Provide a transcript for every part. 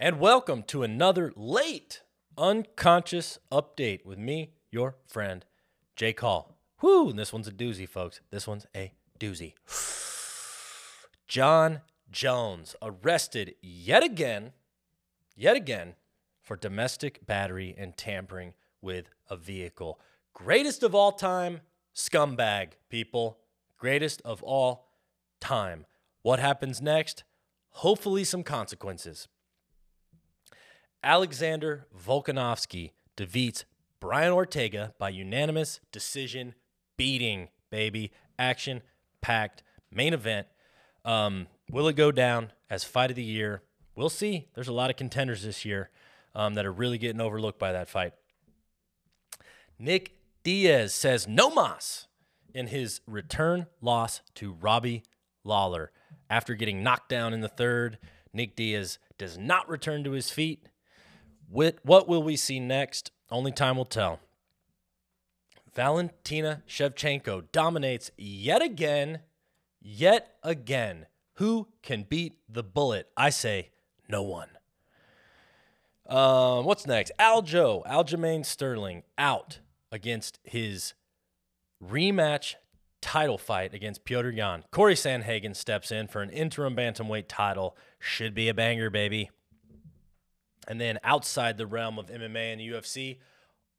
and welcome to another late unconscious update with me, your friend, Jay Call. Whoo, this one's a doozy, folks. This one's a doozy. Jon Jones arrested yet again, yet again, for domestic battery and tampering with a vehicle. Greatest of all time, scumbag, people. Greatest of all time. What happens next? Hopefully, some consequences. Alexander Volkanovski defeats Brian Ortega by unanimous decision beating, baby. Action packed main event. Um, will it go down as fight of the year? We'll see. There's a lot of contenders this year um, that are really getting overlooked by that fight. Nick Diaz says no mas in his return loss to Robbie Lawler. After getting knocked down in the third, Nick Diaz does not return to his feet. What will we see next? Only time will tell. Valentina Shevchenko dominates yet again, yet again. Who can beat the bullet? I say no one. Um, what's next? Aljo, Aljamain Sterling out against his rematch title fight against Petr Yan. Corey Sandhagen steps in for an interim bantamweight title. Should be a banger, baby. And then outside the realm of MMA and UFC,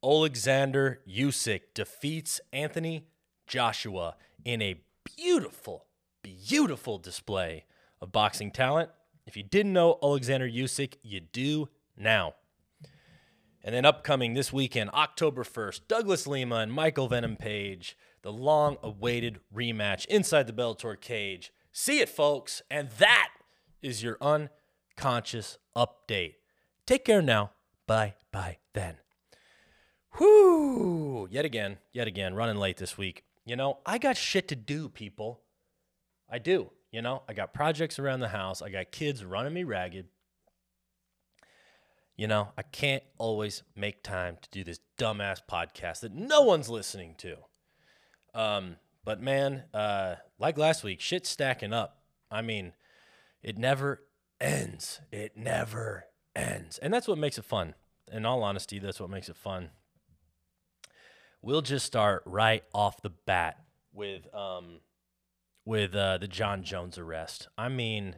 Alexander Usyk defeats Anthony Joshua in a beautiful, beautiful display of boxing talent. If you didn't know Alexander Usyk, you do now. And then upcoming this weekend, October 1st, Douglas Lima and Michael Venom Page, the long awaited rematch inside the Bellator cage. See it, folks. And that is your unconscious update. Take care now. Bye bye then. Whoo! Yet again, yet again, running late this week. You know, I got shit to do, people. I do. You know, I got projects around the house. I got kids running me ragged. You know, I can't always make time to do this dumbass podcast that no one's listening to. Um, but man, uh, like last week, shit's stacking up. I mean, it never ends. It never ends. And that's what makes it fun. In all honesty, that's what makes it fun. We'll just start right off the bat with um with uh, the Jon Jones arrest. I mean,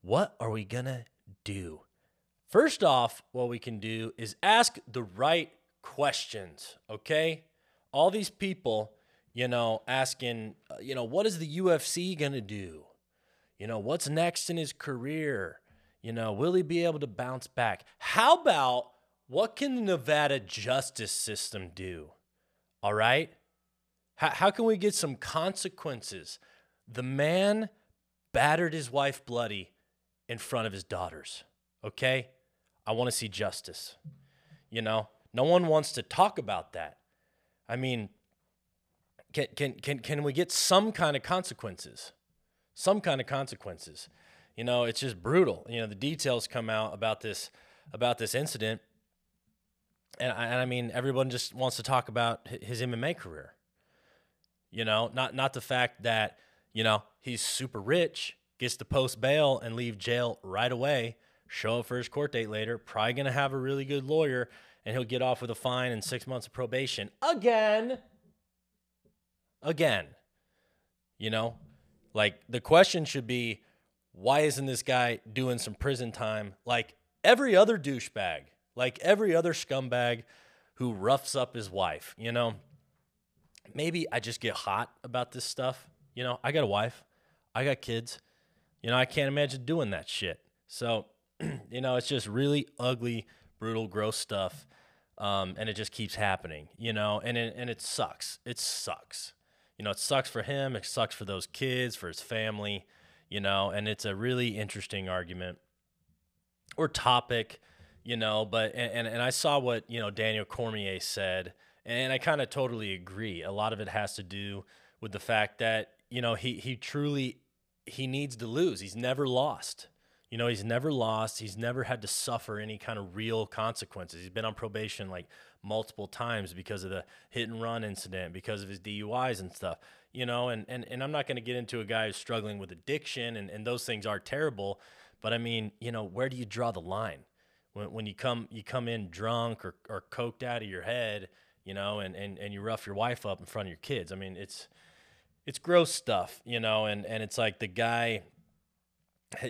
what are we gonna do? First off, what we can do is ask the right questions, okay? All these people, you know, asking, uh, you know, what is the UFC going to do? You know, what's next in his career? You know, will he be able to bounce back? How about what can the Nevada justice system do? All right? How, how can we get some consequences? The man battered his wife bloody in front of his daughters. Okay? I want to see justice. You know, no one wants to talk about that. I mean, can, can, can, can we get some kind of consequences? Some kind of consequences you know, it's just brutal. You know, the details come out about this about this incident, and I, and I mean, everyone just wants to talk about his MMA career. You know, not not the fact that you know he's super rich, gets to post bail and leave jail right away, show up for his court date later, probably gonna have a really good lawyer, and he'll get off with a fine and six months of probation again. Again, you know, like the question should be why isn't this guy doing some prison time like every other douchebag, like every other scumbag who roughs up his wife? You know, maybe I just get hot about this stuff. You know, I got a wife, I got kids. You know, I can't imagine doing that shit. So, you know, it's just really ugly, brutal, gross stuff. Um, and it just keeps happening, you know, and it, and it sucks. It sucks. You know, it sucks for him. It sucks for those kids, for his family you know, and it's a really interesting argument or topic, you know, but and and I saw what, you know, Daniel Cormier said, and I kind of totally agree. A lot of it has to do with the fact that, you know, he he truly he needs to lose. He's never lost. You know, he's never lost. He's never had to suffer any kind of real consequences. He's been on probation like multiple times because of the hit and run incident, because of his DUIs and stuff you know, and, and, and I'm not going to get into a guy who's struggling with addiction, and, and those things are terrible. But I mean, you know, where do you draw the line? When, when you come you come in drunk or, or coked out of your head, you know, and, and, and you rough your wife up in front of your kids. I mean, it's it's gross stuff, you know, and, and it's like the guy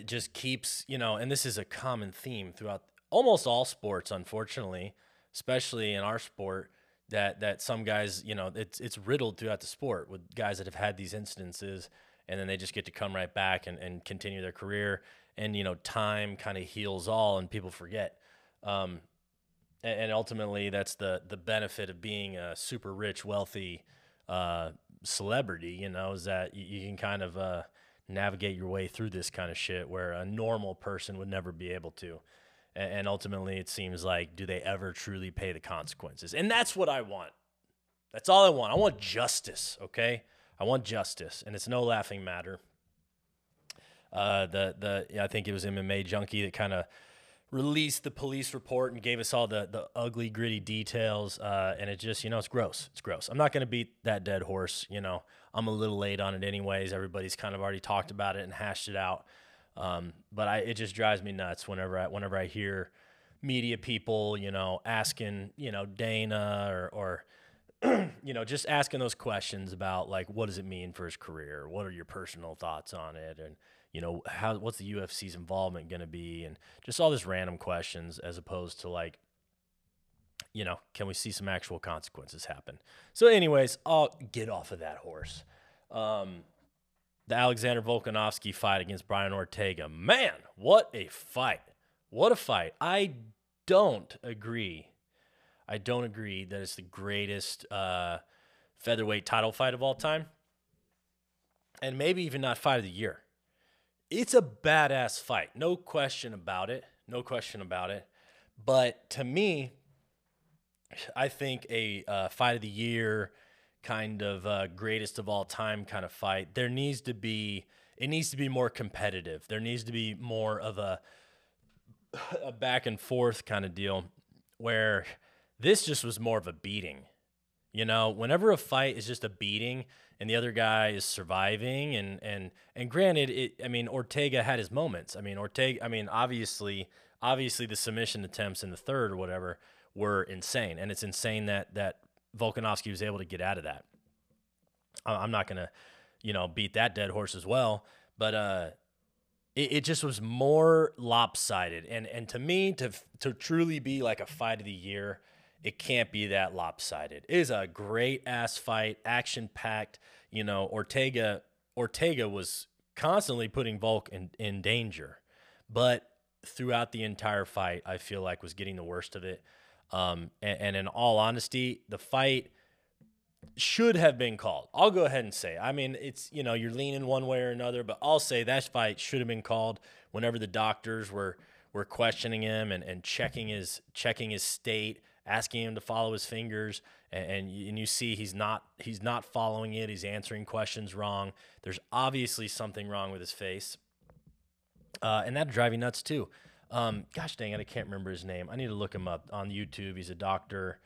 just keeps, you know, and this is a common theme throughout almost all sports, unfortunately, especially in our sport, that that some guys, you know, it's it's riddled throughout the sport with guys that have had these instances, and then they just get to come right back and, and continue their career. And, you know, time kind of heals all and people forget. Um, and, and, ultimately that's the the benefit of being a super rich, wealthy uh, celebrity, you know, is that you, you can kind of uh, navigate your way through this kind of shit where a normal person would never be able to. And, ultimately, it seems like, do they ever truly pay the consequences? And that's what I want. That's all I want. I want justice, okay? I want justice, and it's no laughing matter. Uh, the the I think it was MMA Junkie that kind of released the police report and gave us all the the ugly, gritty details. Uh, and it just, you know, it's gross. It's gross. I'm not going to beat that dead horse. You know, I'm a little late on it, anyways. Everybody's kind of already talked about it and hashed it out. Um, but I, it just drives me nuts whenever I, whenever I hear media people, you know, asking, you know, Dana or, or you know, just asking those questions about like, what does it mean for his career? What are your personal thoughts on it? And, you know, how what's the UFC's involvement going to be, and just all these random questions as opposed to like, you know, can we see some actual consequences happen? So, anyways, I'll get off of that horse. Um, the Alexander Volkanovski fight against Brian Ortega, man, what a fight! What a fight! I don't agree. I don't agree that it's the greatest uh, featherweight title fight of all time, and maybe even not fight of the year it's a badass fight. No question about it. No question about it. But to me, I think a uh, fight of the year kind of uh, greatest of all time kind of fight, there needs to be it needs to be more competitive. There needs to be more of a a back and forth kind of deal where this just was more of a beating. You know, whenever a fight is just a beating and the other guy is surviving and and and granted it I mean Ortega had his moments. I mean Ortega I mean obviously obviously the submission attempts in the third or whatever were insane and it's insane that that Volkanovski was able to get out of that. I'm not to you know beat that dead horse as well, but uh it, it just was more lopsided and and to me to to truly be like a fight of the year it can't be that lopsided. It is a great ass fight, action packed. You know, Ortega Ortega was constantly putting Volk in, in danger, but throughout the entire fight, I feel like was getting the worst of it. Um, and, and in all honesty, the fight should have been called. I'll go ahead and say. I mean, it's you know you're leaning one way or another, but I'll say that fight should have been called whenever the doctors were were questioning him and, and checking his checking his state asking him to follow his fingers, and, and you, and you see he's not he's not following it. He's answering questions wrong. There's obviously something wrong with his face, uh, and that drive you nuts too. Um, gosh dang it, I can't remember his name. I need to look him up on YouTube. He's a doctor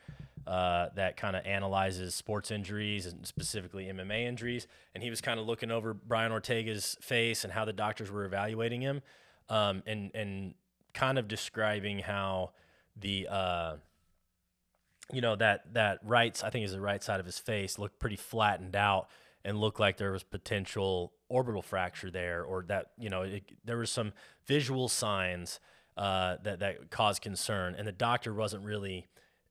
uh, that kind of analyzes sports injuries and specifically MMA injuries. And he was kind of looking over Brian Ortega's face and how the doctors were evaluating him, um, and and kind of describing how the uh, you know that that right I think is the right side of his face looked pretty flattened out and looked like there was potential orbital fracture there or that you know it, there was some visual signs uh, that that caused concern and the doctor wasn't really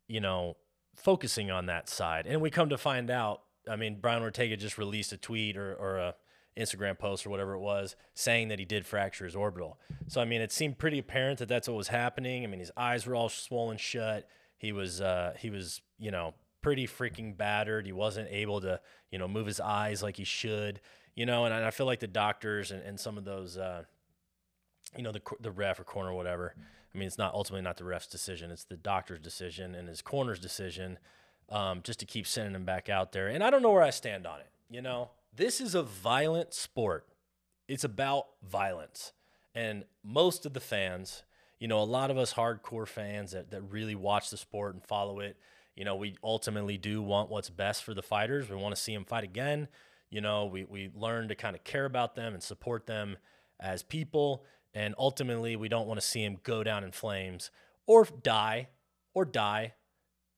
you know focusing on that side and we come to find out I mean Brian Ortega just released a tweet or, or a Instagram post or whatever it was saying that he did fracture his orbital so I mean it seemed pretty apparent that that's what was happening I mean his eyes were all swollen shut he was uh, he was you know pretty freaking battered. He wasn't able to you know move his eyes like he should. You know, and I feel like the doctors and, and some of those uh, you know the the ref or corner or whatever. I mean, it's not ultimately not the ref's decision; it's the doctor's decision and his corner's decision, um, just to keep sending him back out there. And I don't know where I stand on it. You know, this is a violent sport. It's about violence, and most of the fans you know, a lot of us hardcore fans that, that really watch the sport and follow it, you know, we ultimately do want what's best for the fighters. We want to see them fight again. You know, we, we learn to kind of care about them and support them as people. And ultimately, we don't want to see him go down in flames or die or die.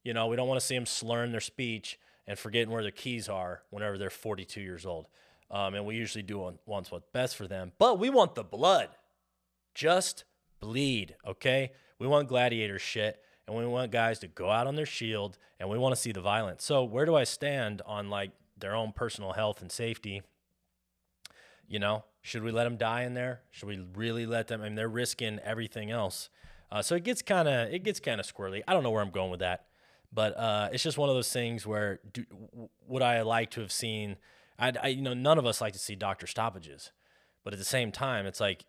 You know, we don't want to see them slurring their speech and forgetting where their keys are whenever they're 42 years old. Um, and we usually do want what's best for them, but we want the blood. Just bleed, okay? We want gladiator shit, and we want guys to go out on their shield, and we want to see the violence. So where do I stand on like their own personal health and safety? You know, should we let them die in there? Should we really let them? I mean, they're risking everything else. Uh, so it gets kind of it gets kind of squirrely. I don't know where I'm going with that, but uh, it's just one of those things where do, would I like to have seen? I, I you know none of us like to see doctor stoppages, but at the same time, it's like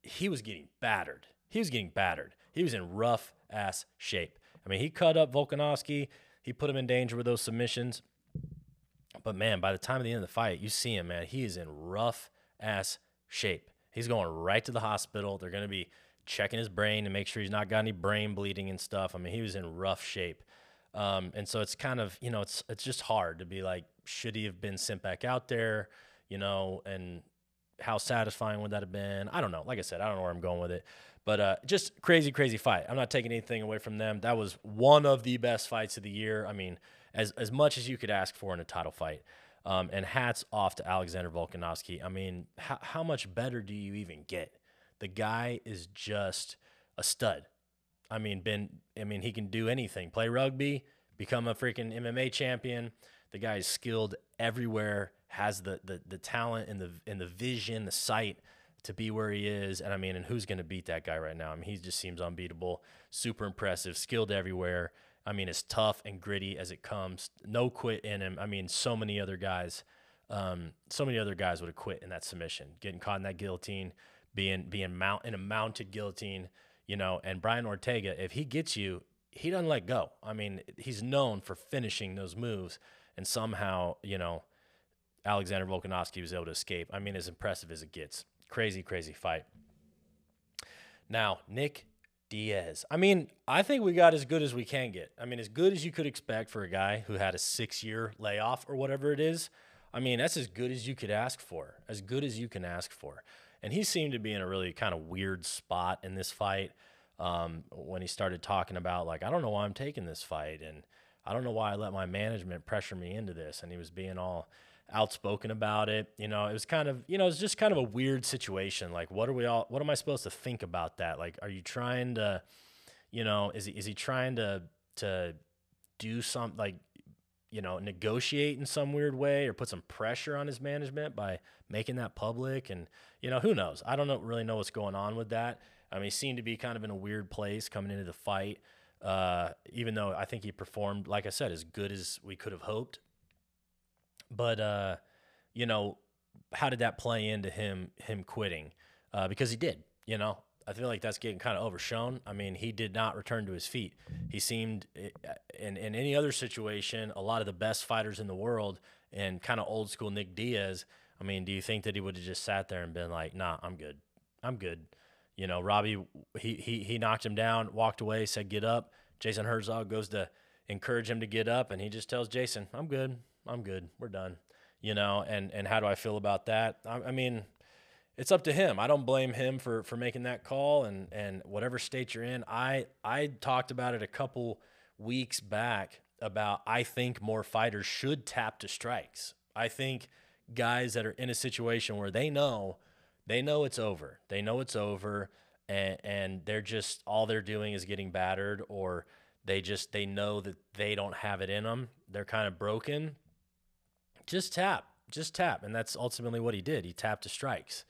he was getting battered. He was getting battered. He was in rough ass shape. I mean, he cut up Volkanovski. He put him in danger with those submissions. But man, by the time of the end of the fight, you see him, man. He is in rough ass shape. He's going right to the hospital. They're going to be checking his brain to make sure he's not got any brain bleeding and stuff. I mean, he was in rough shape. Um, and so it's kind of, you know, it's it's just hard to be like, should he have been sent back out there, you know, and how satisfying would that have been? I don't know. Like I said, I don't know where I'm going with it. But uh, just crazy, crazy fight. I'm not taking anything away from them. That was one of the best fights of the year. I mean, as as much as you could ask for in a title fight. Um, and hats off to Alexander Volkanovski. I mean, how, how much better do you even get? The guy is just a stud. I mean, been I mean, he can do anything. Play rugby, become a freaking MMA champion. The guy is skilled everywhere, has the the the talent and the and the vision, the sight to be where he is. And I mean, and who's going to beat that guy right now? I mean, he just seems unbeatable, super impressive, skilled everywhere. I mean, as tough and gritty as it comes. No quit in him. I mean, so many other guys, um, so many other guys would have quit in that submission, getting caught in that guillotine, being being mount in a mounted guillotine, you know. And Brian Ortega, if he gets you, he doesn't let go. I mean, he's known for finishing those moves, and somehow, you know, Alexander Volkanovski was able to escape. I mean, as impressive as it gets. Crazy, crazy fight. Now, Nick Diaz. I mean, I think we got as good as we can get. I mean, as good as you could expect for a guy who had a six year layoff or whatever it is. I mean, that's as good as you could ask for, as good as you can ask for. And he seemed to be in a really kind of weird spot in this fight um, when he started talking about, like, I don't know why I'm taking this fight. And I don't know why I let my management pressure me into this. And he was being all outspoken about it. You know, it was kind of, you know, it's just kind of a weird situation. Like, what are we all, what am I supposed to think about that? Like, are you trying to, you know, is he, is he trying to, to do something like, you know, negotiate in some weird way or put some pressure on his management by making that public. And, you know, who knows? I don't know, really know what's going on with that. I mean, he seemed to be kind of in a weird place coming into the fight, uh, even though I think he performed, like I said, as good as we could have hoped. But, uh, you know, how did that play into him him quitting? Uh, because he did, you know, I feel like that's getting kind of overshown. I mean, he did not return to his feet. He seemed eh, in in any other situation, a lot of the best fighters in the world and kind of old school Nick Diaz. I mean, do you think that he would have just sat there and been like, "Nah, I'm good. I'm good." You know, Robbie he he he knocked him down, walked away, said, "Get up." Jason Herzog goes to encourage him to get up, and he just tells Jason, "I'm good. I'm good. We're done." You know, and and how do I feel about that? I, I mean, it's up to him. I don't blame him for for making that call and and whatever state you're in. I I talked about it a couple weeks back about I think more fighters should tap to strikes. I think guys that are in a situation where they know they know it's over. They know it's over and and they're just all they're doing is getting battered or they just they know that they don't have it in them. They're kind of broken. Just tap just tap. And that's ultimately what he did. He tapped to strikes.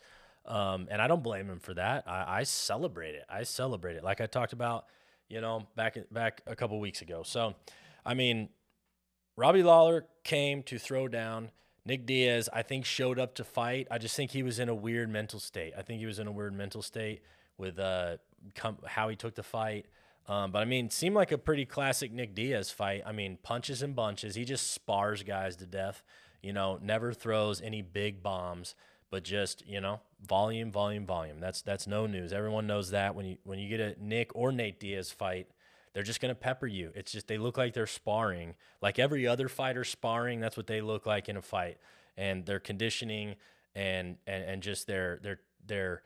Um, and I don't blame him for that. I, I, celebrate it. I celebrate it. Like I talked about, you know, back back a couple weeks ago. So, I mean, Robbie Lawler came to throw down. Nick Diaz, I think, showed up to fight. I just think he was in a weird mental state. I think he was in a weird mental state with uh, com- how he took the fight. Um, but I mean, seemed like a pretty classic Nick Diaz fight. I mean, punches and bunches. He just spars guys to death you know, never throws any big bombs, but just, you know, volume, volume, volume. That's that's no news. Everyone knows that when you when you get a Nick or Nate Diaz fight, they're just going to pepper you. It's just they look like they're sparring. Like every other fighter sparring, that's what they look like in a fight. And their conditioning and and and just their their their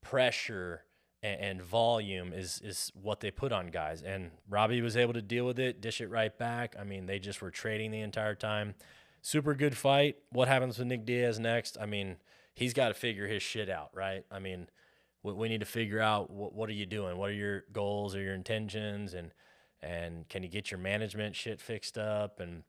pressure and, and volume is is what they put on guys. And Robbie was able to deal with it, dish it right back. I mean, they just were trading the entire time. Super good fight. What happens with Nick Diaz next? I mean, he's got to figure his shit out, right? I mean, we, we need to figure out what, what are you doing? What are your goals or your intentions? And and can you get your management shit fixed up? And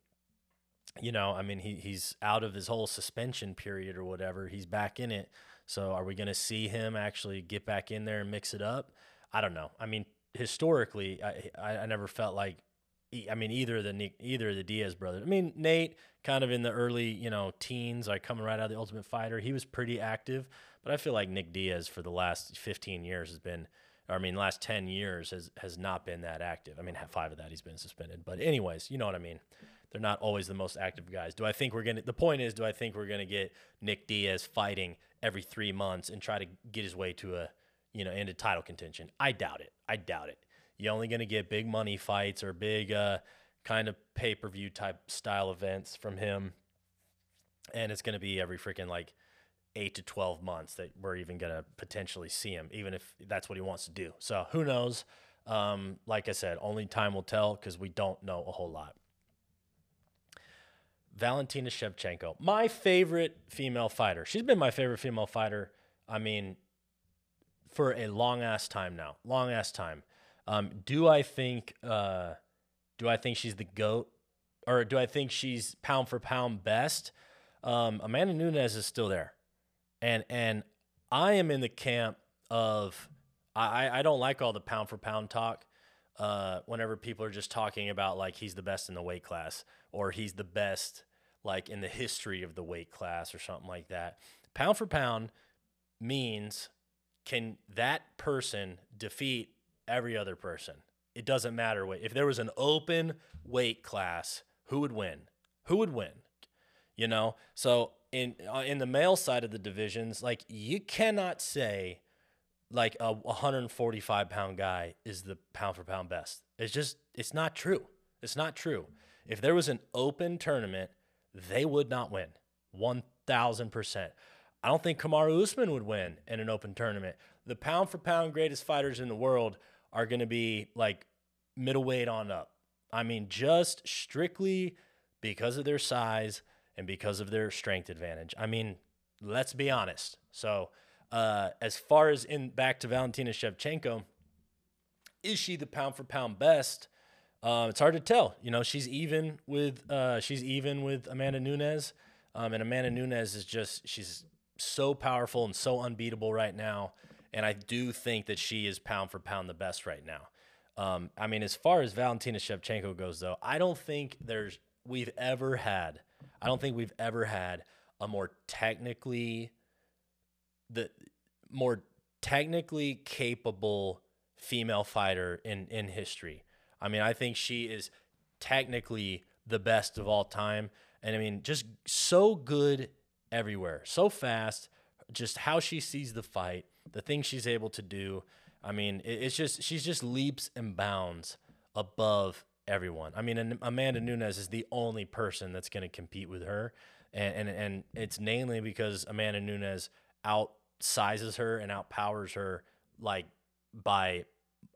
you know, I mean, he he's out of his whole suspension period or whatever. He's back in it. So are we going to see him actually get back in there and mix it up? I don't know. I mean, historically, I I, I never felt like I mean, either the either the Diaz brothers. I mean, Nate, kind of in the early, you know, teens, like coming right out of the Ultimate Fighter, he was pretty active. But I feel like Nick Diaz for the last 15 years has been, I mean, last 10 years has has not been that active. I mean, five of that he's been suspended. But anyways, you know what I mean. They're not always the most active guys. Do I think we're gonna? The point is, do I think we're gonna get Nick Diaz fighting every three months and try to get his way to a, you know, into title contention? I doubt it. I doubt it. You're only gonna get big money fights or big uh, kind of pay per view type style events from him, and it's gonna be every freaking like eight to 12 months that we're even going to potentially see him, even if that's what he wants to do. So who knows? Um, like I said, only time will tell because we don't know a whole lot. Valentina Shevchenko, my favorite female fighter. She's been my favorite female fighter. I mean, for a long ass time now, long ass time. Um, do I think? Uh, do I think she's the goat, or do I think she's pound for pound best? Um, Amanda Nunes is still there, and and I am in the camp of I I don't like all the pound for pound talk. Uh, whenever people are just talking about like he's the best in the weight class or he's the best like in the history of the weight class or something like that. Pound for pound means can that person defeat every other person? It doesn't matter what. If there was an open weight class, who would win? Who would win? You know? So in uh, in the male side of the divisions, like you cannot say like a 145 pound guy is the pound for pound best. It's just it's not true. It's not true. If there was an open tournament they would not win. 1000%. I don't think Kamaru Usman would win in an open tournament. The pound for pound greatest fighters in the world are going to be like middleweight on up. I mean, just strictly because of their size and because of their strength advantage. I mean, let's be honest. So, uh, as far as in back to Valentina Shevchenko, is she the pound for pound best? Uh, it's hard to tell. You know, she's even with uh, she's even with Amanda Nunes, um, and Amanda Nunes is just she's so powerful and so unbeatable right now. And I do think that she is pound for pound the best right now. Um, I mean, as far as Valentina Shevchenko goes, though, I don't think there's we've ever had. I don't think we've ever had a more technically the more technically capable female fighter in in history. I mean, I think she is technically the best of all time. And I mean, just so good everywhere, so fast, just how she sees the fight, the things she's able to do. I mean, it's just, she's just leaps and bounds above everyone. I mean, Amanda Nunes is the only person that's going to compete with her. And, and, and it's mainly because Amanda Nunes outsizes her and outpowers her like by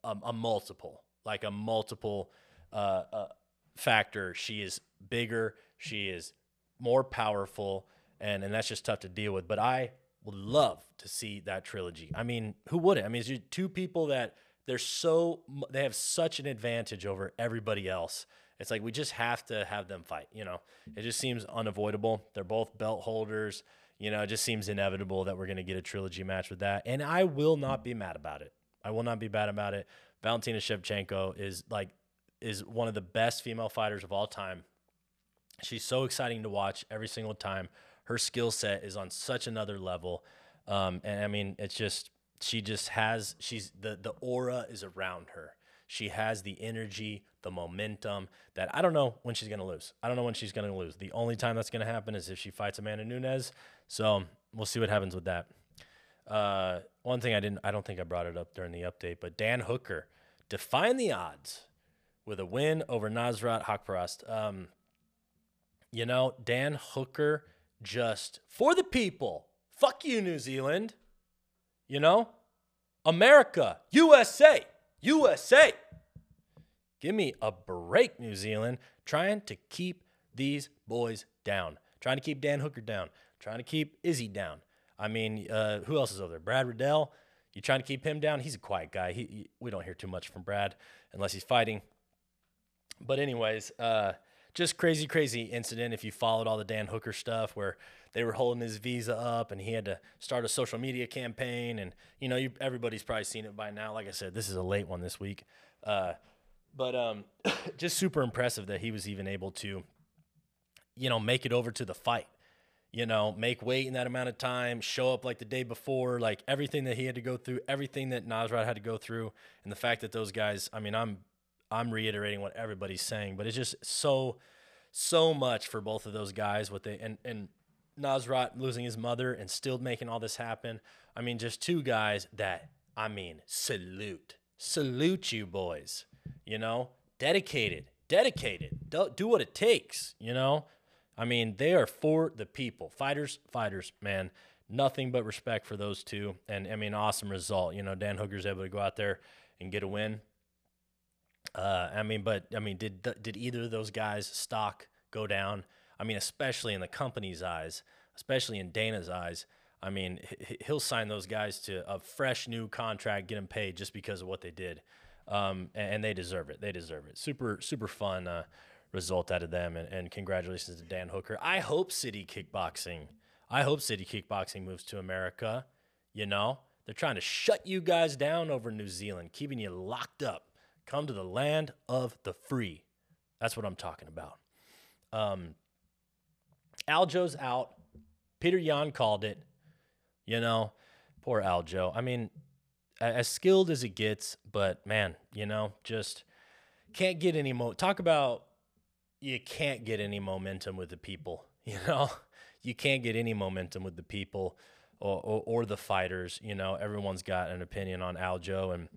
a, a multiple like a multiple uh, uh, factor. She is bigger. She is more powerful, and and that's just tough to deal with. But I would love to see that trilogy. I mean, who wouldn't? I mean, it's two people that they're so they have such an advantage over everybody else. It's like we just have to have them fight. You know, it just seems unavoidable. They're both belt holders. You know, it just seems inevitable that we're going to get a trilogy match with that, and I will not be mad about it. I will not be bad about it. Valentina Shevchenko is like is one of the best female fighters of all time. She's so exciting to watch every single time. Her skill set is on such another level. Um, and I mean, it's just she just has she's the the aura is around her. She has the energy, the momentum that I don't know when she's going to lose. I don't know when she's going to lose. The only time that's going to happen is if she fights Amanda Nunes. So we'll see what happens with that. Uh, one thing I didn't, I don't think I brought it up during the update, but Dan Hooker defying the odds with a win over Nasrat Haqparast. Um, you know, Dan Hooker just for the people. Fuck you, New Zealand. You know, America, USA, USA. Give me a break, New Zealand. Trying to keep these boys down. Trying to keep Dan Hooker down. Trying to keep Izzy down. I mean, uh, who else is over there? Brad Riddell. You trying to keep him down? He's a quiet guy. He, he we don't hear too much from Brad unless he's fighting. But anyways, uh, just crazy, crazy incident. If you followed all the Dan Hooker stuff, where they were holding his visa up and he had to start a social media campaign, and you know, you, everybody's probably seen it by now. Like I said, this is a late one this week, uh, but um, just super impressive that he was even able to, you know, make it over to the fight. You know, make weight in that amount of time, show up like the day before, like everything that he had to go through, everything that Nasrat had to go through, and the fact that those guys. I mean, I'm I'm reiterating what everybody's saying, but it's just so so much for both of those guys. What they and and Nasrat losing his mother and still making all this happen. I mean, just two guys that I mean, salute, salute you boys. You know, dedicated, dedicated. Do, do what it takes. You know, I mean, they are for the people. Fighters, fighters, man. Nothing but respect for those two. And I mean, awesome result. You know, Dan Hooker's able to go out there and get a win. Uh, I mean, but I mean, did did either of those guys stock go down? I mean, especially in the company's eyes, especially in Dana's eyes. I mean, he'll sign those guys to a fresh new contract, get them paid just because of what they did, um, and, they deserve it. They deserve it. Super super fun uh, result out of them, and, and congratulations to Dan Hooker. I hope City Kickboxing. I hope City Kickboxing moves to America. You know, they're trying to shut you guys down over New Zealand, keeping you locked up. Come to the land of the free. That's what I'm talking about. Um, Aljo's out. Petr Yan called it. You know, poor Aljo. I mean, as skilled as it gets, but man, you know, just can't get any mo. Talk about you can't get any momentum with the people. You know, you can't get any momentum with the people or, or, or the fighters. You know, everyone's got an opinion on Aljo and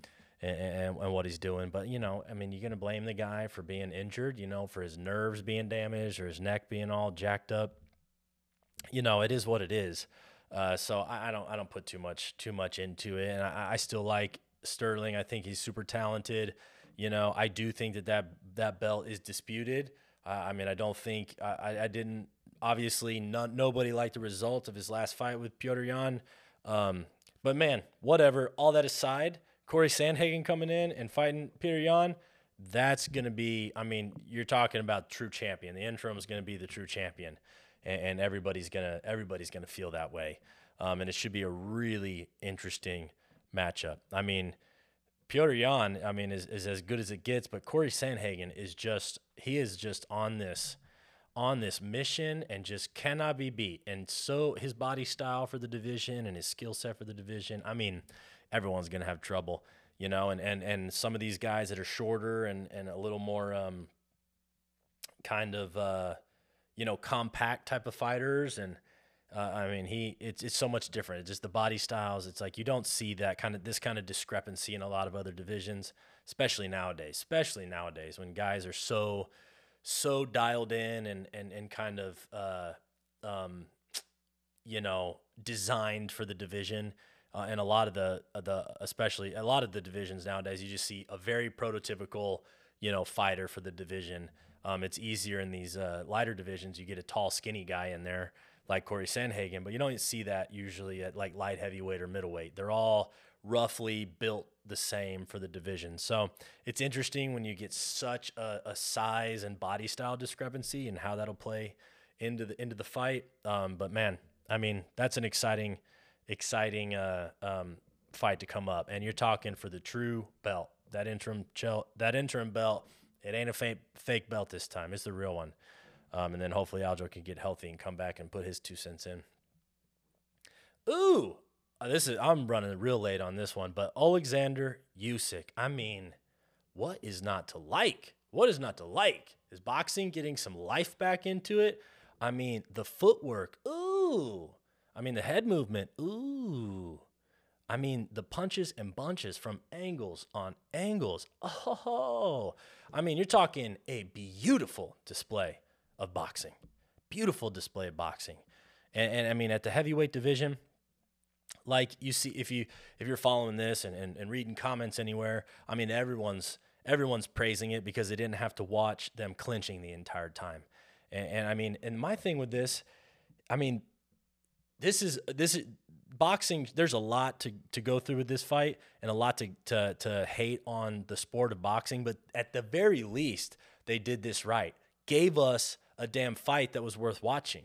and, and, what he's doing. But, you know, I mean, you're going to blame the guy for being injured, you know, for his nerves being damaged or his neck being all jacked up. You know, it is what it is. Uh, so I, I, don't I don't put too much too much into it, and I, I, still like Sterling. I think he's super talented. You know, I do think that that, that belt is disputed. Uh, I mean, I don't think I, I didn't obviously not, nobody liked the result of his last fight with Petr Yan. Um, but man, whatever. All that aside, Corey Sandhagen coming in and fighting Petr Yan, that's going to be, I mean, you're talking about true champion. The interim is going to be the true champion. And, and everybody's going to, everybody's going to feel that way. Um, and it should be a really interesting matchup. I mean, Petr Yan, I mean, is, is as good as it gets, but Corey Sandhagen is just, he is just on this, on this mission and just cannot be beat. And so his body style for the division and his skill set for the division, I mean, everyone's going to have trouble, you know, and, and, and some of these guys that are shorter and, and a little more um, kind of, uh, you know, compact type of fighters. And uh, I mean, he, it's, it's so much different. It's just the body styles. It's like, you don't see that kind of, this kind of discrepancy in a lot of other divisions, especially nowadays, especially nowadays when guys are so, so dialed in and, and, and kind of, uh, um, you know, designed for the division uh, and a lot of the uh, the especially a lot of the divisions nowadays, you just see a very prototypical you know fighter for the division. Um, it's easier in these uh, lighter divisions. You get a tall, skinny guy in there like Corey Sandhagen, but you don't see that usually at like light heavyweight or middleweight. They're all roughly built the same for the division. So it's interesting when you get such a, a size and body style discrepancy and how that'll play into the into the fight. Um, but man, I mean that's an exciting exciting uh, um, fight to come up. And you're talking for the true belt, that interim chel- that interim belt. It ain't a fake fake belt this time. It's the real one. Um, and then hopefully Aljo can get healthy and come back and put his two cents in. Ooh, uh, this is I'm running real late on this one, but Alexander Usyk. I mean, what is not to like? What is not to like? Is boxing getting some life back into it? I mean, the footwork. Ooh, I mean, the head movement, ooh. I mean, the punches and bunches from angles on angles. Oh, I mean, you're talking a beautiful display of boxing. Beautiful display of boxing. And, and I mean, at the heavyweight division, like you see if you if you're following this and, and, and reading comments anywhere, I mean everyone's everyone's praising it because they didn't have to watch them clinching the entire time. And, and I mean, and my thing with this, I mean, this is this is boxing. There's a lot to to go through with this fight, and a lot to to to hate on the sport of boxing. But at the very least, they did this right. Gave us a damn fight that was worth watching.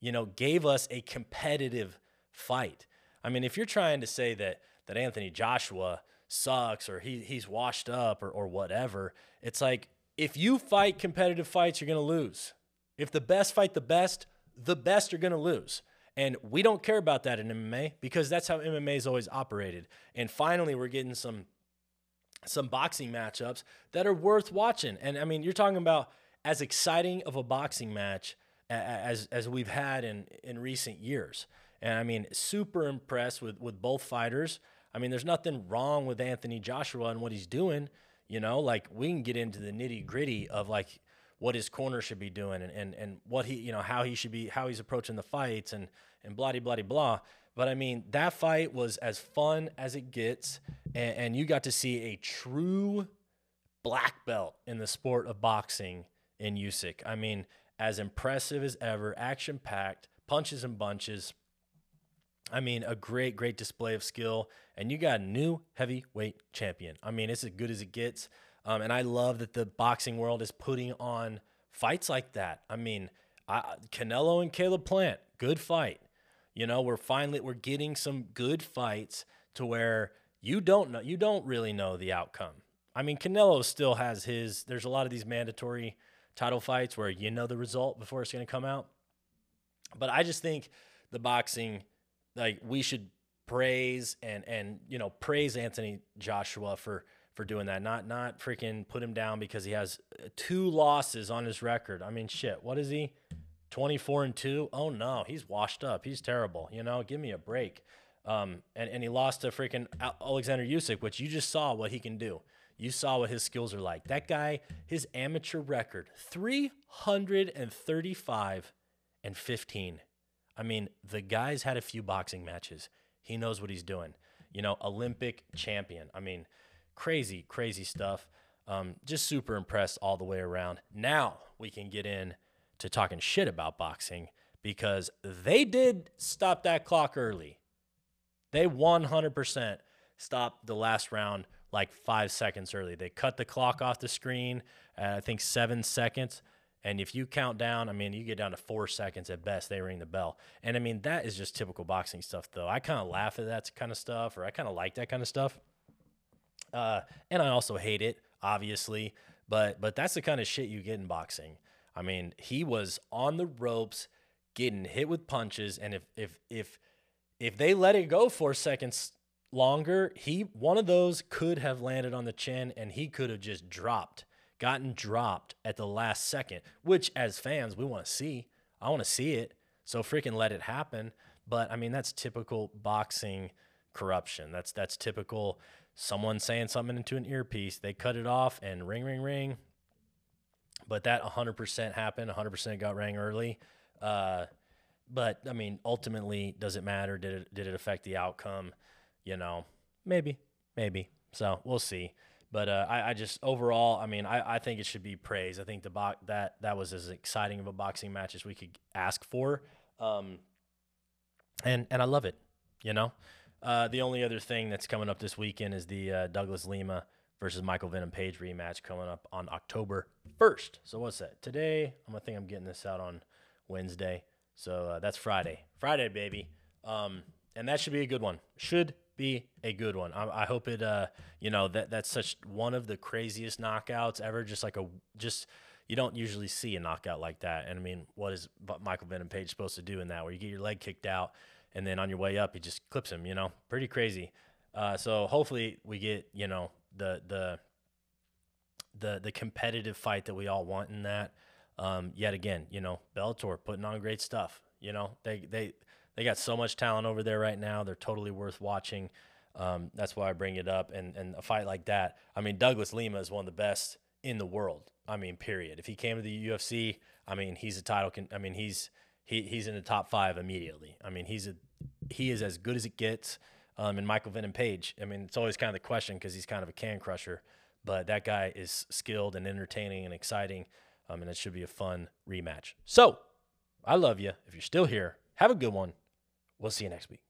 You know, gave us a competitive fight. I mean, if you're trying to say that that Anthony Joshua sucks or he he's washed up or or whatever, it's like if you fight competitive fights, you're gonna lose. If the best fight the best, the best are gonna lose. And we don't care about that in MMA because that's how MMA is always operated. And finally, we're getting some some boxing matchups that are worth watching. And I mean, you're talking about as exciting of a boxing match as as we've had in in recent years. And I mean, super impressed with with both fighters. I mean, there's nothing wrong with Anthony Joshua and what he's doing. You know, like we can get into the nitty gritty of like what his corner should be doing and, and, and what he, you know, how he should be, how he's approaching the fights and, and blah, blah, blah, blah. But I mean, that fight was as fun as it gets. And, and you got to see a true black belt in the sport of boxing in Usyk. I mean, as impressive as ever, action packed, punches and bunches. I mean, a great, great display of skill. And you got a new heavyweight champion. I mean, it's as good as it gets. Um, and I love that the boxing world is putting on fights like that. I mean, I, Canelo and Caleb Plant, good fight. You know, we're finally we're getting some good fights to where you don't know you don't really know the outcome. I mean, Canelo still has his. There's a lot of these mandatory title fights where you know the result before it's going to come out. But I just think the boxing, like we should praise and and you know praise Anthony Joshua for for doing that. Not not freaking put him down because he has two losses on his record. I mean, shit. What is he? 24 and 2? Oh no, he's washed up. He's terrible. You know, give me a break. Um, and, and he lost to freaking Alexander Usyk, which you just saw what he can do. You saw what his skills are like. That guy, his amateur record, 335 and 15. I mean, the guy's had a few boxing matches. He knows what he's doing. You know, Olympic champion. I mean, crazy, crazy stuff. Um, just super impressed all the way around. Now we can get in to talking shit about boxing because they did stop that clock early. They 100% stopped the last round like five seconds early. They cut the clock off the screen at I think seven seconds. And if you count down, I mean, you get down to four seconds at best, they ring the bell. And I mean, that is just typical boxing stuff, though. I kind of laugh at that kind of stuff, or I kind of like that kind of stuff. Uh, and I also hate it, obviously. But but that's the kind of shit you get in boxing. I mean, he was on the ropes, getting hit with punches, and if if if if they let it go four seconds longer, he one of those could have landed on the chin, and he could have just dropped, gotten dropped at the last second. Which, as fans, we want to see. I want to see it. So freaking let it happen. But I mean, that's typical boxing corruption. That's that's typical someone saying something into an earpiece, they cut it off and ring, ring, ring. But that 100% happened. 100% got rang early. Uh, but I mean, ultimately, does it matter? Did it did it affect the outcome? You know, maybe, maybe. So we'll see. But uh, I, I, just overall, I mean, I, I think it should be praised. I think the bo- that that was as exciting of a boxing match as we could ask for, um, and and I love it. You know, uh, the only other thing that's coming up this weekend is the uh, Douglas Lima versus Michael Venom Page rematch coming up on October 1st. So what's that? Today, I'm gonna think I'm getting this out on Wednesday. So uh, that's Friday. Friday, baby. Um, and that should be a good one. Should be a good one. I, I hope it. Uh, you know that that's such one of the craziest knockouts ever. Just like a just you don't usually see a knockout like that. And I mean, what is Michael Venom Page supposed to do in that? Where you get your leg kicked out and then on your way up, he just clips him. You know, pretty crazy. Uh, so hopefully we get you know the the the the competitive fight that we all want in that. Um, yet again, you know, Bellator putting on great stuff. You know, they they they got so much talent over there right now. They're totally worth watching. Um, that's why I bring it up. And and a fight like that, I mean, Douglas Lima is one of the best in the world. I mean, period. If he came to the UFC, I mean, he's a title. Con- I mean, he's he he's in the top five immediately. I mean, he's a he is as good as it gets. Um, and Michael Venom Page. I mean, it's always kind of the question because he's kind of a can crusher, but that guy is skilled and entertaining and exciting. Um, and it should be a fun rematch. So I love you. If you're still here, have a good one. We'll see you next week.